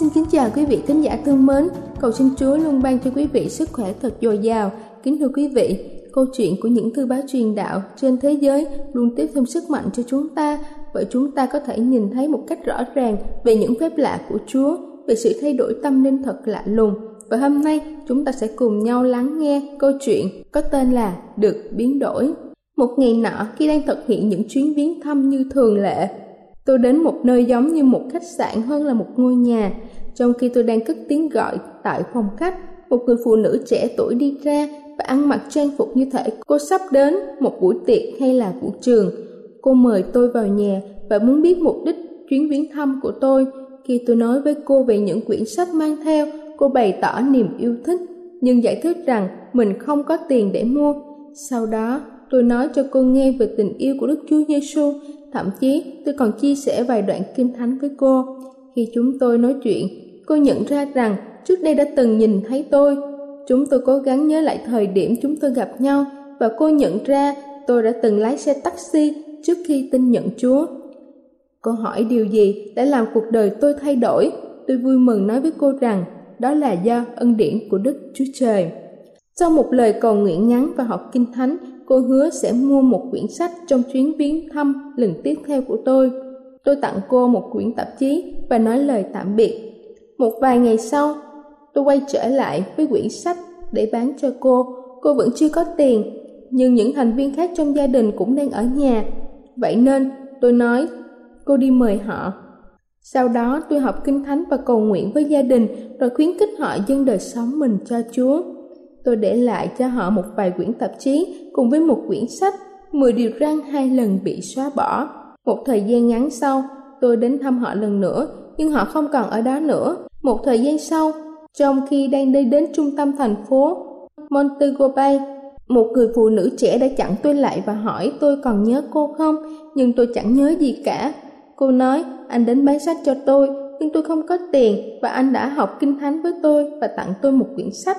Xin kính chào quý vị thính giả thân mến, cầu xin Chúa luôn ban cho quý vị sức khỏe thật dồi dào. Kính thưa quý vị, câu chuyện của những thư báo truyền đạo trên thế giới luôn tiếp thêm sức mạnh cho chúng ta, bởi chúng ta có thể nhìn thấy một cách rõ ràng về những phép lạ của Chúa, về sự thay đổi tâm linh thật lạ lùng. Và hôm nay chúng ta sẽ cùng nhau lắng nghe câu chuyện có tên là Được biến đổi. Một ngày nọ khi đang thực hiện những chuyến viếng thăm như thường lệ, tôi đến một nơi giống như một khách sạn hơn là một ngôi nhà trong khi tôi đang cất tiếng gọi tại phòng khách, một người phụ nữ trẻ tuổi đi ra và ăn mặc trang phục như thể cô sắp đến một buổi tiệc hay là vũ trường. Cô mời tôi vào nhà và muốn biết mục đích chuyến viếng thăm của tôi. Khi tôi nói với cô về những quyển sách mang theo, cô bày tỏ niềm yêu thích, nhưng giải thích rằng mình không có tiền để mua. Sau đó, tôi nói cho cô nghe về tình yêu của Đức Chúa Giêsu, thậm chí tôi còn chia sẻ vài đoạn kinh thánh với cô. Khi chúng tôi nói chuyện, cô nhận ra rằng trước đây đã từng nhìn thấy tôi. Chúng tôi cố gắng nhớ lại thời điểm chúng tôi gặp nhau và cô nhận ra tôi đã từng lái xe taxi trước khi tin nhận Chúa. Cô hỏi điều gì đã làm cuộc đời tôi thay đổi? Tôi vui mừng nói với cô rằng đó là do ân điển của Đức Chúa Trời. Sau một lời cầu nguyện ngắn và học kinh thánh, cô hứa sẽ mua một quyển sách trong chuyến viếng thăm lần tiếp theo của tôi. Tôi tặng cô một quyển tạp chí và nói lời tạm biệt. Một vài ngày sau, tôi quay trở lại với quyển sách để bán cho cô. Cô vẫn chưa có tiền, nhưng những thành viên khác trong gia đình cũng đang ở nhà. Vậy nên, tôi nói, cô đi mời họ. Sau đó tôi học kinh thánh và cầu nguyện với gia đình rồi khuyến khích họ dâng đời sống mình cho Chúa. Tôi để lại cho họ một vài quyển tạp chí cùng với một quyển sách 10 điều răn hai lần bị xóa bỏ. Một thời gian ngắn sau, tôi đến thăm họ lần nữa, nhưng họ không còn ở đó nữa. Một thời gian sau, trong khi đang đi đến trung tâm thành phố Montego Bay, một người phụ nữ trẻ đã chặn tôi lại và hỏi tôi còn nhớ cô không, nhưng tôi chẳng nhớ gì cả. Cô nói, anh đến bán sách cho tôi, nhưng tôi không có tiền và anh đã học kinh thánh với tôi và tặng tôi một quyển sách.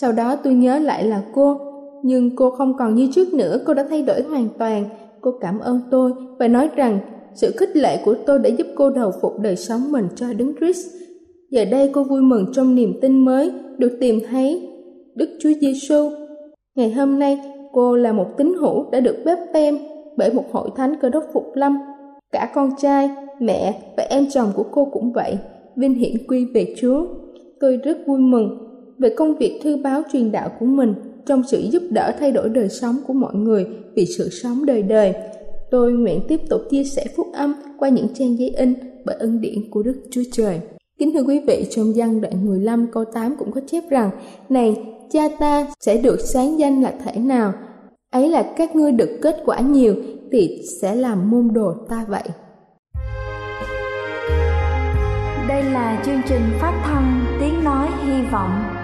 Sau đó tôi nhớ lại là cô, nhưng cô không còn như trước nữa, cô đã thay đổi hoàn toàn. Cô cảm ơn tôi và nói rằng sự khích lệ của tôi đã giúp cô đầu phục đời sống mình cho Đấng Christ. Giờ đây cô vui mừng trong niềm tin mới được tìm thấy Đức Chúa Giêsu. Ngày hôm nay, cô là một tín hữu đã được bếp tem bởi một hội thánh cơ đốc phục lâm. Cả con trai, mẹ và em chồng của cô cũng vậy. Vinh hiển quy về Chúa. Tôi rất vui mừng về công việc thư báo truyền đạo của mình trong sự giúp đỡ thay đổi đời sống của mọi người vì sự sống đời đời. Tôi nguyện tiếp tục chia sẻ phúc âm qua những trang giấy in bởi ân điển của Đức Chúa Trời. Kính thưa quý vị, trong văn đoạn 15 câu 8 cũng có chép rằng Này, cha ta sẽ được sáng danh là thể nào? Ấy là các ngươi được kết quả nhiều thì sẽ làm môn đồ ta vậy. Đây là chương trình phát thanh Tiếng Nói Hy Vọng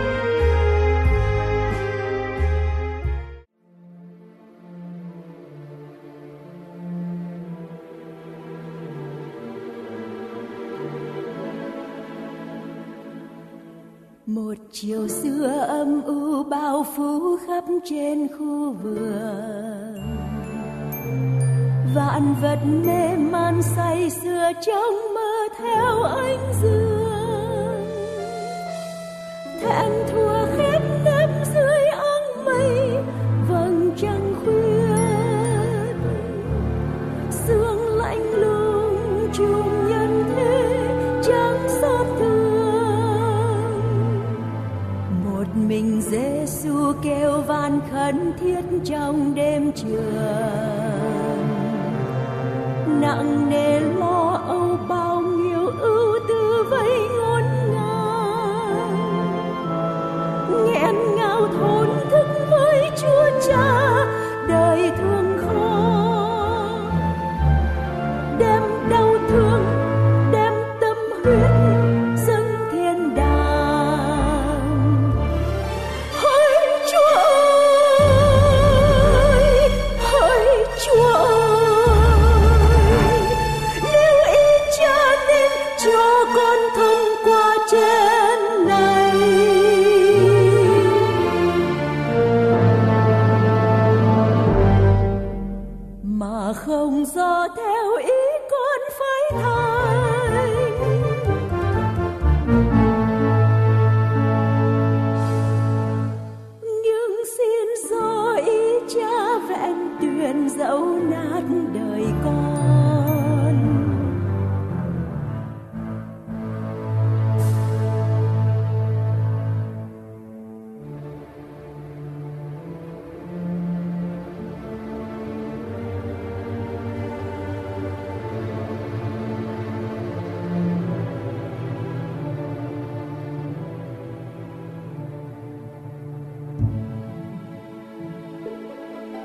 Một chiều xưa âm u bao phủ khắp trên khu vườn. Vạn vật mê man say sưa trong mơ theo ánh dương. Thẹn thua Giêsu kêu van khẩn thiết trong đêm trường. Nặng nề lo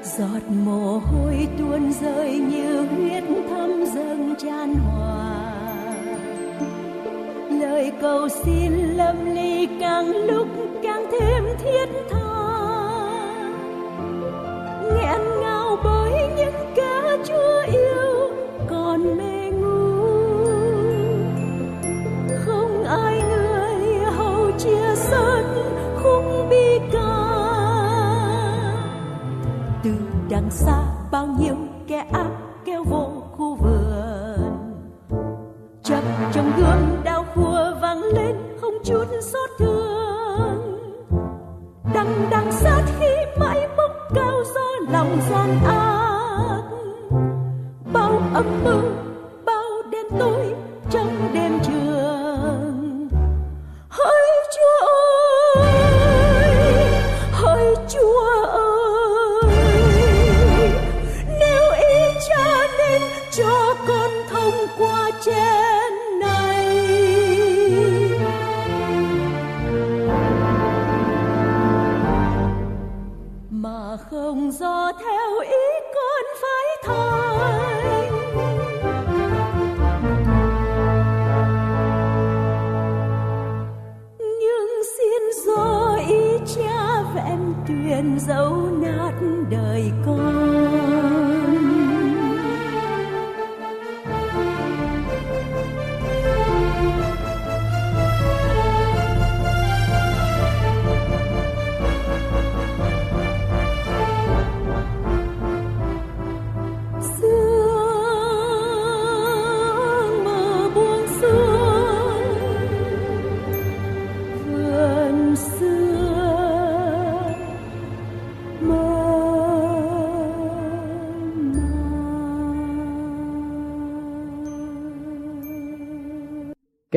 giọt mồ hôi tuôn rơi như huyết thấm dâng tràn hòa. Lời cầu xin lâm ly càng lúc càng thêm thiết đằng xa bao nhiêu kẻ ác kéo vô khu vườn. Chập trong gương đau khua vang lên không chút xót thương. Đằng đằng sát khi mãi bốc cao do lòng gian ác. Bao âm mưu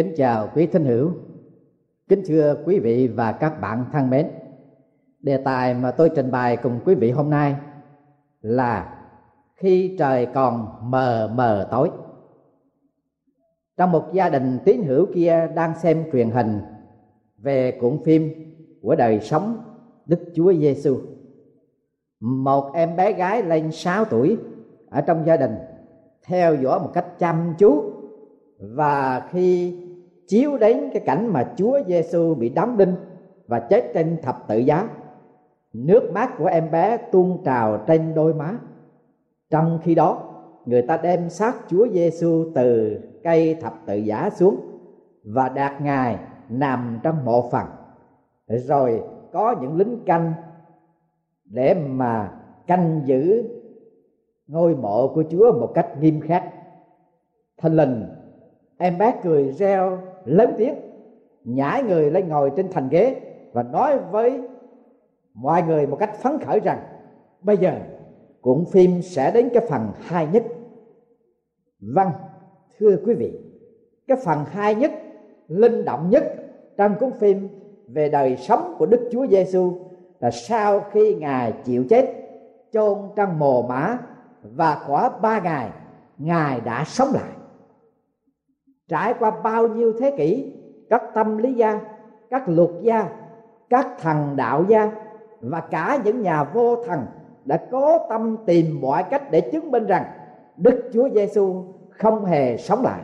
Kính chào quý thính hữu, kính thưa quý vị và các bạn thân mến. Đề tài mà tôi trình bày cùng quý vị hôm nay là khi trời còn mờ mờ tối. Trong một gia đình tín hữu kia đang xem truyền hình về cuộn phim của đời sống Đức Chúa Giêsu. Một em bé gái lên 6 tuổi ở trong gia đình theo dõi một cách chăm chú và khi chiếu đến cái cảnh mà Chúa Giêsu bị đóng đinh và chết trên thập tự giá. Nước mắt của em bé tuôn trào trên đôi má. Trong khi đó, người ta đem xác Chúa Giêsu từ cây thập tự giá xuống và đặt ngài nằm trong mộ phần. Rồi có những lính canh để mà canh giữ ngôi mộ của Chúa một cách nghiêm khắc. Thanh linh em bé cười reo lớn tiếng, nhảy người lên ngồi trên thành ghế và nói với mọi người một cách phấn khởi rằng, bây giờ cuộn phim sẽ đến cái phần hai nhất. Vâng thưa quý vị, cái phần hai nhất, linh động nhất trong cuốn phim về đời sống của Đức Chúa Giêsu là sau khi ngài chịu chết, chôn trong mồ mã và quả ba ngày, ngài đã sống lại trải qua bao nhiêu thế kỷ, các tâm lý gia, các luật gia, các thần đạo gia và cả những nhà vô thần đã cố tâm tìm mọi cách để chứng minh rằng Đức Chúa Giêsu không hề sống lại.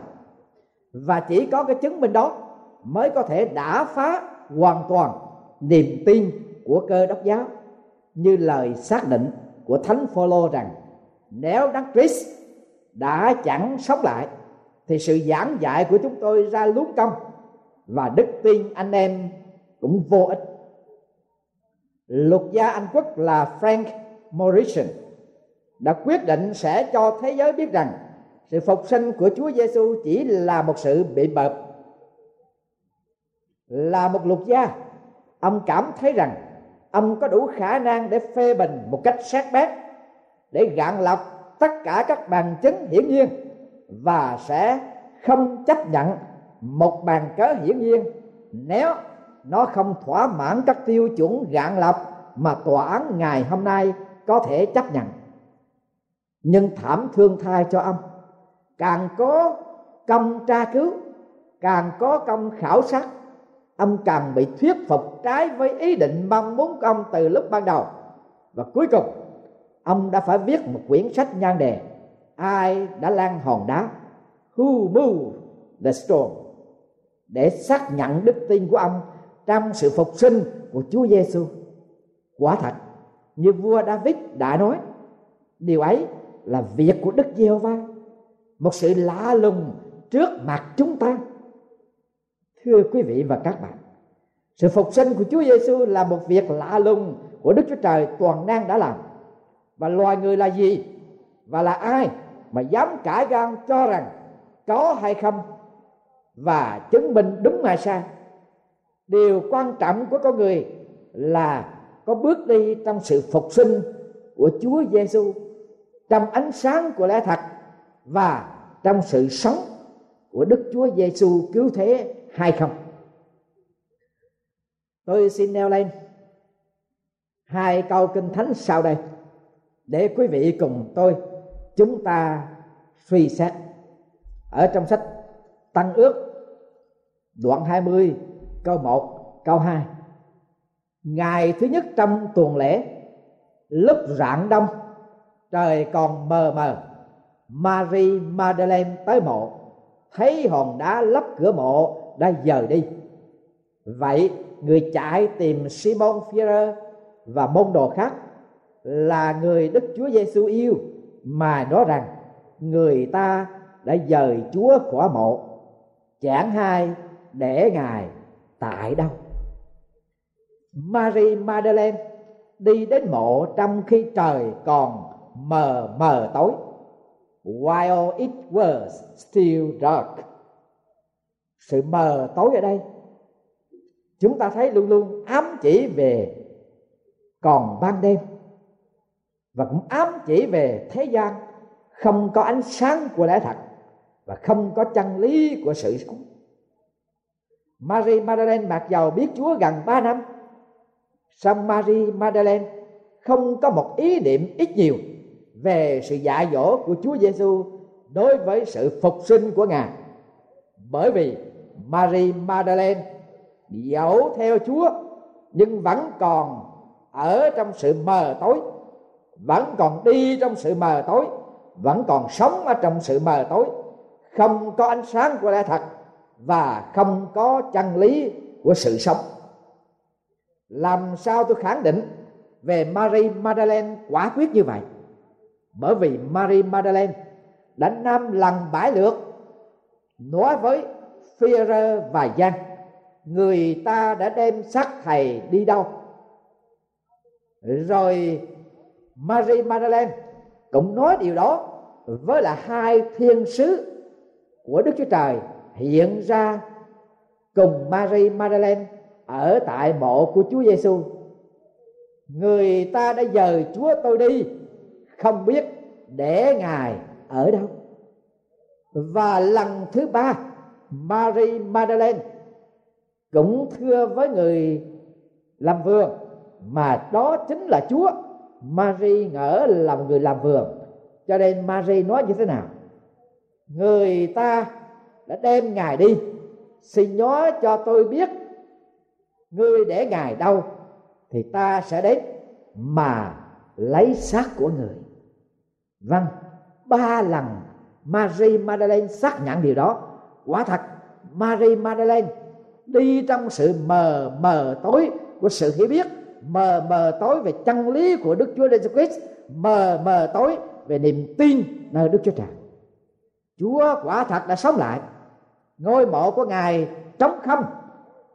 Và chỉ có cái chứng minh đó mới có thể đả phá hoàn toàn niềm tin của cơ đốc giáo, như lời xác định của thánh Phaolô rằng, nếu Đấng Christ đã chẳng sống lại thì sự giảng dạy của chúng tôi ra luống công và đức tin anh em cũng vô ích. Luật gia Anh quốc là Frank Morrison đã quyết định sẽ cho thế giới biết rằng sự phục sinh của Chúa Giêsu chỉ là một sự bị bợp. Là một luật gia, ông cảm thấy rằng ông có đủ khả năng để phê bình một cách sát bét, để gạn lọc tất cả các bằng chứng hiển nhiên và sẽ không chấp nhận một bàn cớ hiển nhiên. Nếu nó không thỏa mãn các tiêu chuẩn gạn lọc mà tòa án ngày hôm nay có thể chấp nhận. Nhưng thảm thương thai cho ông càng có công tra cứu, càng có công khảo sát ông càng bị thuyết phục trái với ý định mong muốn của ông từ lúc ban đầu. Và cuối cùng, ông đã phải viết một quyển sách nhan đề ai đã lan hòn đá who moved the stone để xác nhận đức tin của ông trong sự phục sinh của Chúa Giêsu. Quả thật, như vua David đã nói, điều ấy là việc của Đức Giê-hô-va, một sự lạ lùng trước mặt chúng ta. Thưa quý vị và các bạn, sự phục sinh của Chúa Giêsu là một việc lạ lùng của Đức Chúa Trời toàn năng đã làm. Và loài người là gì? Và là ai mà dám cãi gan cho rằng có hay không và chứng minh đúng hay sai điều quan trọng của con người là có bước đi trong sự phục sinh của Chúa Giêsu trong ánh sáng của lẽ thật và trong sự sống của Đức Chúa Giêsu cứu thế hay không? Tôi xin nêu lên hai câu kinh thánh sau đây để quý vị cùng tôi chúng ta suy xét. Ở trong sách Tăng ước, đoạn 20 câu 1 câu 2 Ngày thứ nhất trong tuần lễ, lúc rạng đông, trời còn mờ mờ Marie Madeleine tới mộ, thấy hòn đá lấp cửa mộ đã dời đi. Vậy, người chạy tìm Simon Peter và môn đồ khác là người Đức Chúa Giêsu yêu mà nói rằng, người ta đã dời Chúa khỏi mộ, chẳng hai để ngài tại đâu. Marie Madeleine đi đến mộ trong khi trời còn mờ mờ tối. While it was still dark. Sự mờ tối ở đây, chúng ta thấy luôn luôn ám chỉ về còn ban đêm và cũng ám chỉ về thế gian. Không có ánh sáng của lẽ thật và không có chân lý của sự sống. Marie Magdalene mặc dầu biết Chúa gần 3 năm song Marie Magdalene không có một ý niệm ít nhiều về sự dạy dỗ của Chúa Giêsu đối với sự phục sinh của Ngài. Bởi vì Marie Magdalene dẫu theo Chúa nhưng vẫn còn ở trong sự mờ tối, vẫn còn đi trong sự mờ tối, vẫn còn sống ở trong sự mờ tối, không có ánh sáng của lẽ thật và không có chân lý của sự sống. Làm sao tôi khẳng định về Marie Madeleine quả quyết như vậy? Bởi vì Marie Madeleine đã năm lần bãi lượt nói với Führer và Giang người ta đã đem xác thầy đi đâu? Rồi Marie Magdalene cũng nói điều đó với là hai thiên sứ của Đức Chúa Trời hiện ra cùng Marie Magdalene ở tại mộ của Chúa Giêsu. Người ta đã dời Chúa tôi đi, không biết để Ngài ở đâu. Và lần thứ ba, Marie Magdalene cũng thưa với người làm vườn mà đó chính là Chúa. Marie ngỡ là một người làm vườn. Cho nên Marie nói như thế nào? Người ta đã đem ngài đi xin nhó cho tôi biết ngươi để ngài đâu, thì ta sẽ đến mà lấy xác của người vâng ba lần Marie Magdalene xác nhận điều đó quả thật Marie Magdalene đi trong sự mờ mờ tối của sự hiểu biết mờ mờ tối về chân lý của Đức Chúa Jesus Christ, mờ mờ tối về niềm tin nơi Đức Chúa Trời. Chúa quả thật đã sống lại. Ngôi mộ của ngài trống không.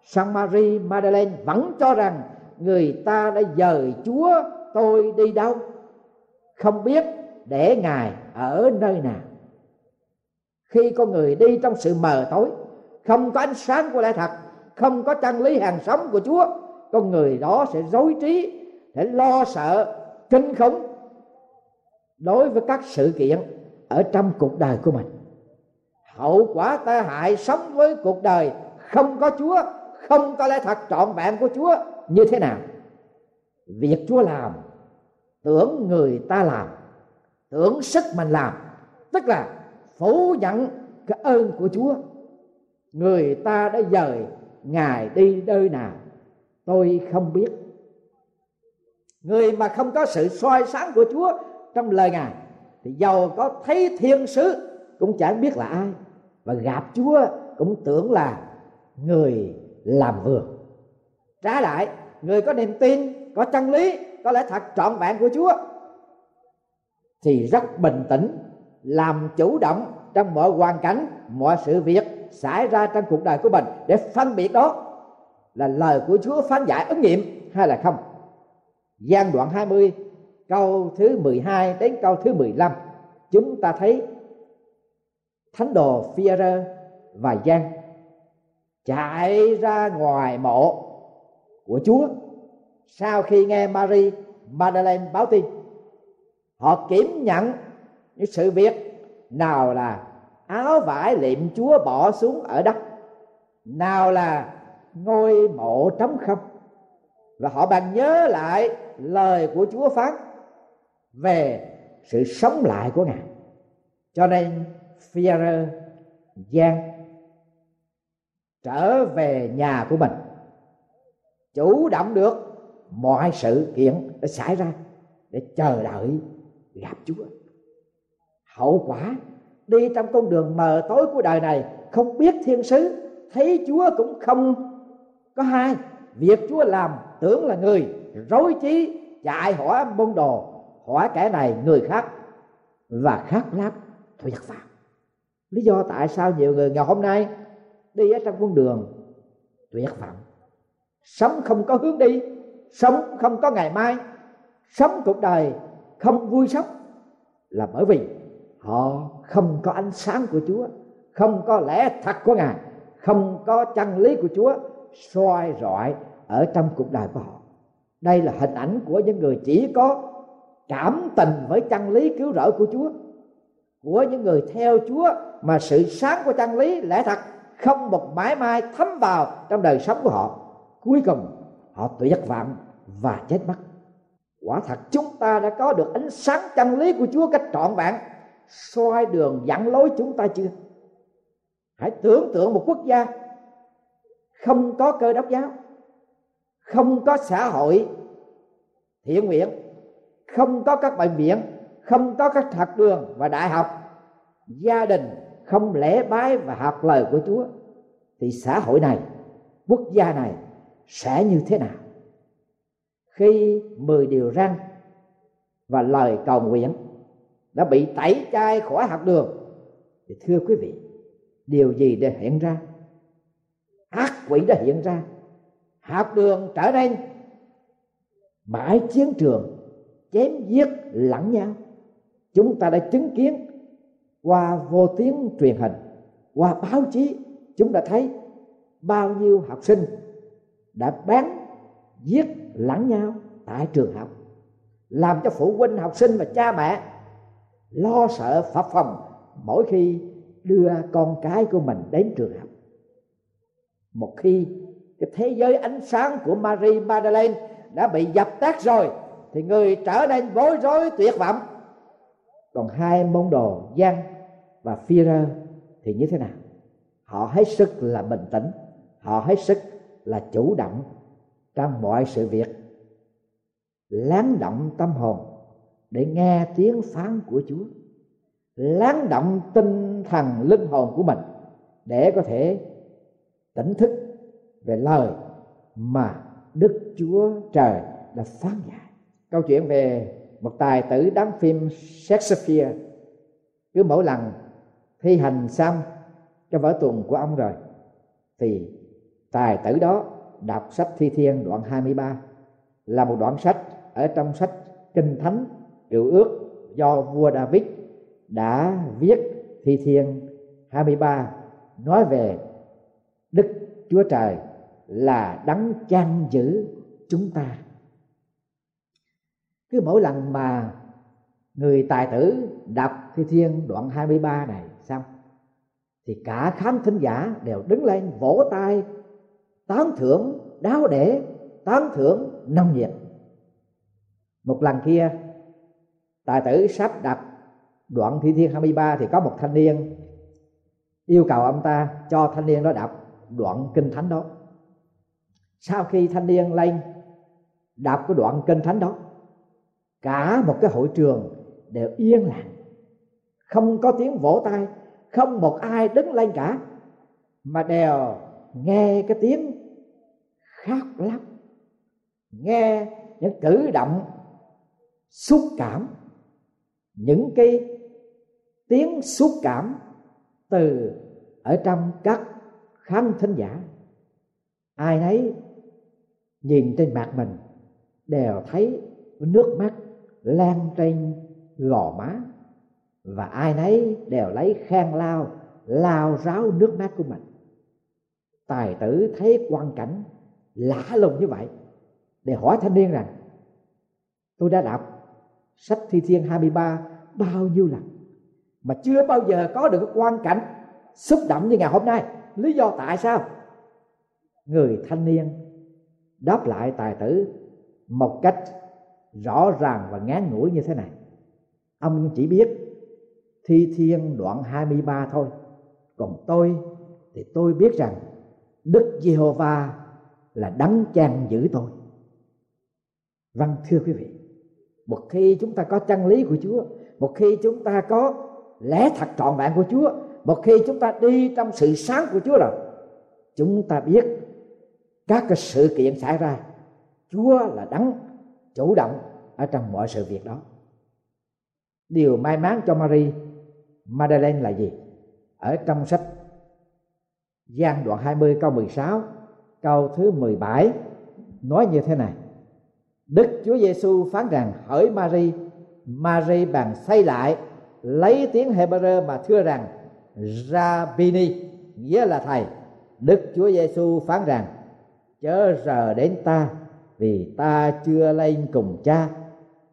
San Marie Madeleine vẫn cho rằng người ta đã dời Chúa, tôi đi đâu? Không biết để ngài ở nơi nào. Khi con người đi trong sự mờ tối, không có ánh sáng của lẽ thật, không có chân lý hàng sống của Chúa con người đó sẽ rối trí, sẽ lo sợ, kinh khủng đối với các sự kiện ở trong cuộc đời của mình. Hậu quả tai hại sống với cuộc đời không có chúa, không có lẽ thật trọn vẹn của chúa, như thế nào? Việc chúa làm, tưởng người ta làm, tưởng sức mình làm, tức là phủ nhận cái ơn của chúa. Người ta đã dời ngài đi nơi nào tôi không biết. Người mà không có sự soi sáng của chúa trong lời ngài, thì giàu có thấy thiên sứ cũng chẳng biết là ai. Và gặp chúa cũng tưởng là người làm vườn. Trái lại, người có niềm tin, có chân lý, có lẽ thật trọn vẹn của chúa, thì rất bình tĩnh, làm chủ động trong mọi hoàn cảnh, mọi sự việc xảy ra trong cuộc đời của mình để phân biệt đó là lời của Chúa phán giải ứng nghiệm hay là không. Gian đoạn 20 câu thứ 12 đến câu thứ 15 chúng ta thấy thánh đồ Führer và Giang chạy ra ngoài mộ của Chúa sau khi nghe Mary Magdalene báo tin, họ kiểm nhận những sự việc nào là áo vải liệm Chúa bỏ xuống ở đất, nào là ngôi mộ trống không và họ bàn nhớ lại lời của Chúa phán về sự sống lại của Ngài. Cho nên Führer Giang trở về nhà của mình, chủ động được mọi sự kiện đã xảy ra để chờ đợi gặp Chúa. Hậu quả, đi trong con đường mờ tối của đời này, không biết thiên sứ, thấy Chúa cũng không có hai, việc Chúa làm tưởng là người, rối trí, chạy hỏi môn đồ hỏi kẻ này người khác và khác lắm tuyệt phạm lý do tại sao nhiều người ngày hôm nay đi ở trong con đường tuyệt vọng sống không có hướng đi, sống không có ngày mai, sống cuộc đời không vui sống là bởi vì họ không có ánh sáng của Chúa, không có lẽ thật của Ngài, không có chân lý của Chúa soi rọi ở trong cuộc đời của họ. Đây là hình ảnh của những người chỉ có cảm tình với chân lý cứu rỗi của Chúa, của những người theo Chúa mà sự sáng của chân lý lẽ thật không một mãi mai thấm vào trong đời sống của họ. Cuối cùng, họ tuyệt vọng và chết mất. Quả thật, chúng ta đã có được ánh sáng chân lý của Chúa cách trọn vẹn, soi đường dẫn lối chúng ta chưa? Hãy tưởng tượng một quốc gia không có cơ đốc giáo. Không có xã hội thiện nguyện. Không có các bệnh viện không có các thật đường và đại học. Gia đình không lễ bái và học lời của chúa. Thì xã hội này, quốc gia này sẽ như thế nào? Khi mười điều răn và lời cầu nguyện đã bị tẩy chay khỏi học đường. Thì thưa quý vị, điều gì để hiện ra? Quỷ đã hiện ra. Học đường trở nên bãi chiến trường, chém giết lẫn nhau. Chúng ta đã chứng kiến qua vô tiếng truyền hình, qua báo chí, chúng đã thấy bao nhiêu học sinh đã bán giết lẫn nhau tại trường học. Làm cho phụ huynh học sinh và cha mẹ lo sợ phập phòng mỗi khi đưa con cái của mình đến trường học một khi cái thế giới ánh sáng của Marie Magdalene đã bị dập tắt rồi, thì người trở nên bối rối tuyệt vọng. Còn hai môn đồ Giăng và Phi-rơ thì như thế nào? Họ hết sức là bình tĩnh, họ hết sức là chủ động trong mọi sự việc. Lắng động tâm hồn để nghe tiếng phán của Chúa. Lắng động tinh thần linh hồn của mình để có thể tỉnh thức về lời mà Đức Chúa Trời đã phán dạy. Câu chuyện về một tài tử đóng phim Shakespeare cứ mỗi lần thi hành xong cho vở tuồng của ông rồi, thì tài tử đó đọc sách Thi Thiên đoạn 23 là một đoạn sách ở trong sách Kinh Thánh Cựu Ước do vua David đã viết Thi Thiên 23 nói về Đức Chúa Trời là đấng chăn giữ chúng ta. Cứ mỗi lần mà người tài tử đọc Thi Thiên đoạn 23 này xong thì cả khán thính giả đều đứng lên vỗ tay, tán thưởng đáo để, tán thưởng nông nhiệt. Một lần kia, tài tử sắp đọc đoạn thi thiên 23 thì có một thanh niên yêu cầu ông ta cho thanh niên đó đọc đoạn kinh thánh đó. Sau khi thanh niên lên đọc cái đoạn kinh thánh đó, cả một cái hội trường đều yên lặng. Không có tiếng vỗ tay, không một ai đứng lên cả, mà đều nghe cái tiếng khóc lóc nghe những cử động xúc cảm, những cái tiếng xúc cảm từ ở trong các khán thính giả. Ai nấy nhìn trên mặt mình đều thấy nước mắt lan trên gò má và ai nấy đều lấy khăn lao lao ráo nước mắt của mình. Tài tử thấy quan cảnh lạ lùng như vậy để hỏi thanh niên rằng, tôi đã đọc sách thi thiên 23 bao nhiêu lần mà chưa bao giờ có được cái quan cảnh xúc động như ngày hôm nay? Lý do tại sao? Người thanh niên đáp lại tài tử một cách rõ ràng và ngán ngủi như thế này. Ông chỉ biết, thi thiên đoạn 23 thôi. Còn tôi thì tôi biết rằng Đức Giê-hô-va là đấng chăn giữ tôi. Vâng thưa quý vị, một khi chúng ta có chân lý của Chúa, một khi chúng ta có lẽ thật trọn vẹn của Chúa một khi chúng ta đi trong sự sáng của Chúa rồi, chúng ta biết các cái sự kiện xảy ra, Chúa là đấng chủ động ở trong mọi sự việc đó. Điều may mắn cho Marie Madeleine là gì? Ở trong sách Giang đoạn 20 câu 16 câu thứ 17 nói như thế này. Đức Chúa Giêsu phán rằng, hỡi Marie Marie bàn xây lại, lấy tiếng Hebrew mà thưa rằng Rabini nghĩa là thầy Đức Chúa Giêsu phán rằng chớ rờ đến ta vì ta chưa lên cùng cha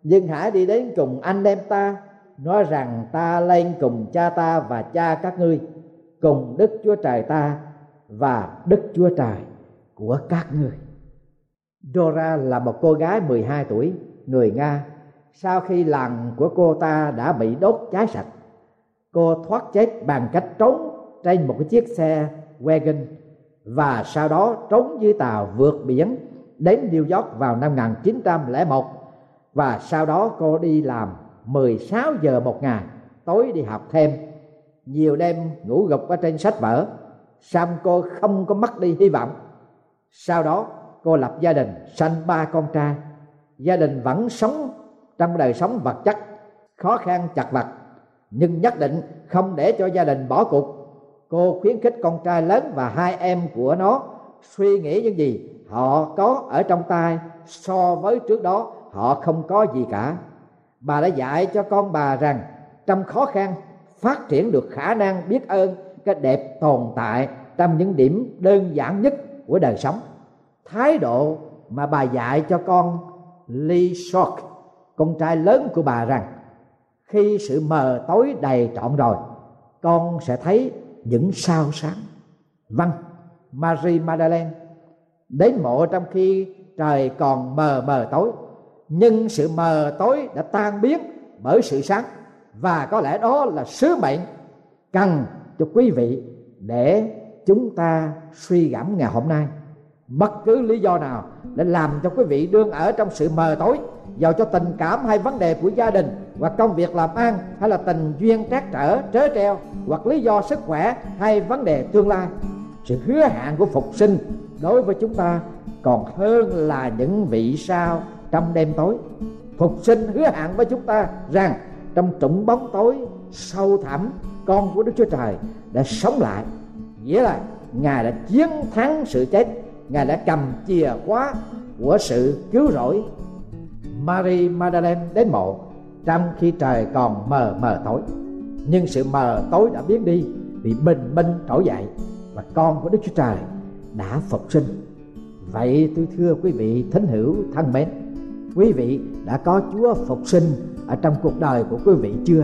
nhưng hãy đi đến cùng anh em ta nói rằng ta lên cùng cha ta và cha các ngươi cùng Đức Chúa Trời ta và Đức Chúa Trời của các ngươi. Dora là một cô gái 12 tuổi, người Nga. Sau khi làng của cô ta đã bị đốt cháy sạch, cô thoát chết bằng cách trốn trên một cái chiếc xe wagon và sau đó trốn dưới tàu vượt biển đến New York vào năm 1901 và sau đó cô đi làm 16 giờ một ngày, tối đi học thêm. Nhiều đêm ngủ gục ở trên sách vở, xong cô không có mất đi hy vọng. Sau đó cô lập gia đình, sanh ba con trai. Gia đình vẫn sống, trong đời sống vật chất khó khăn chặt vật nhưng nhất định không để cho gia đình bỏ cuộc. Cô khuyến khích con trai lớn và hai em của nó suy nghĩ những gì họ có ở trong tay so với trước đó họ không có gì cả. Bà đã dạy cho con bà rằng trong khó khăn phát triển được khả năng biết ơn, cái đẹp tồn tại trong những điểm đơn giản nhất của đời sống. Thái độ mà bà dạy cho con Lee Shock con trai lớn của bà rằng khi sự mờ tối đầy trọn rồi, con sẽ thấy những sao sáng. Vâng Marie Magdalene, đến mộ trong khi trời còn mờ mờ tối. Nhưng sự mờ tối đã tan biến bởi sự sáng, và có lẽ đó là sứ mệnh cần cho quý vị để chúng ta suy gẫm ngày hôm nay bất cứ lý do nào để làm cho quý vị đương ở trong sự mờ tối, giàu cho tình cảm hay vấn đề của gia đình, hoặc công việc làm ăn hay là tình duyên trắc trở, trớ treo, hoặc lý do sức khỏe hay vấn đề tương lai. Sự hứa hẹn của phục sinh đối với chúng ta còn hơn là những vị sao trong đêm tối. Phục sinh hứa hẹn với chúng ta rằng trong trũng bóng tối sâu thẳm, con của đức chúa trời đã sống lại. Nghĩa là ngài đã chiến thắng sự chết ngài đã cầm chìa khóa của sự cứu rỗi Marie Magdalene đến mộ trong khi trời còn mờ mờ tối. Nhưng sự mờ tối đã biến đi vì bình minh trỗi dậy và con của Đức Chúa Trời đã phục sinh. Vậy tôi thưa quý vị thính hữu thân mến, quý vị đã có Chúa phục sinh ở trong cuộc đời của quý vị chưa?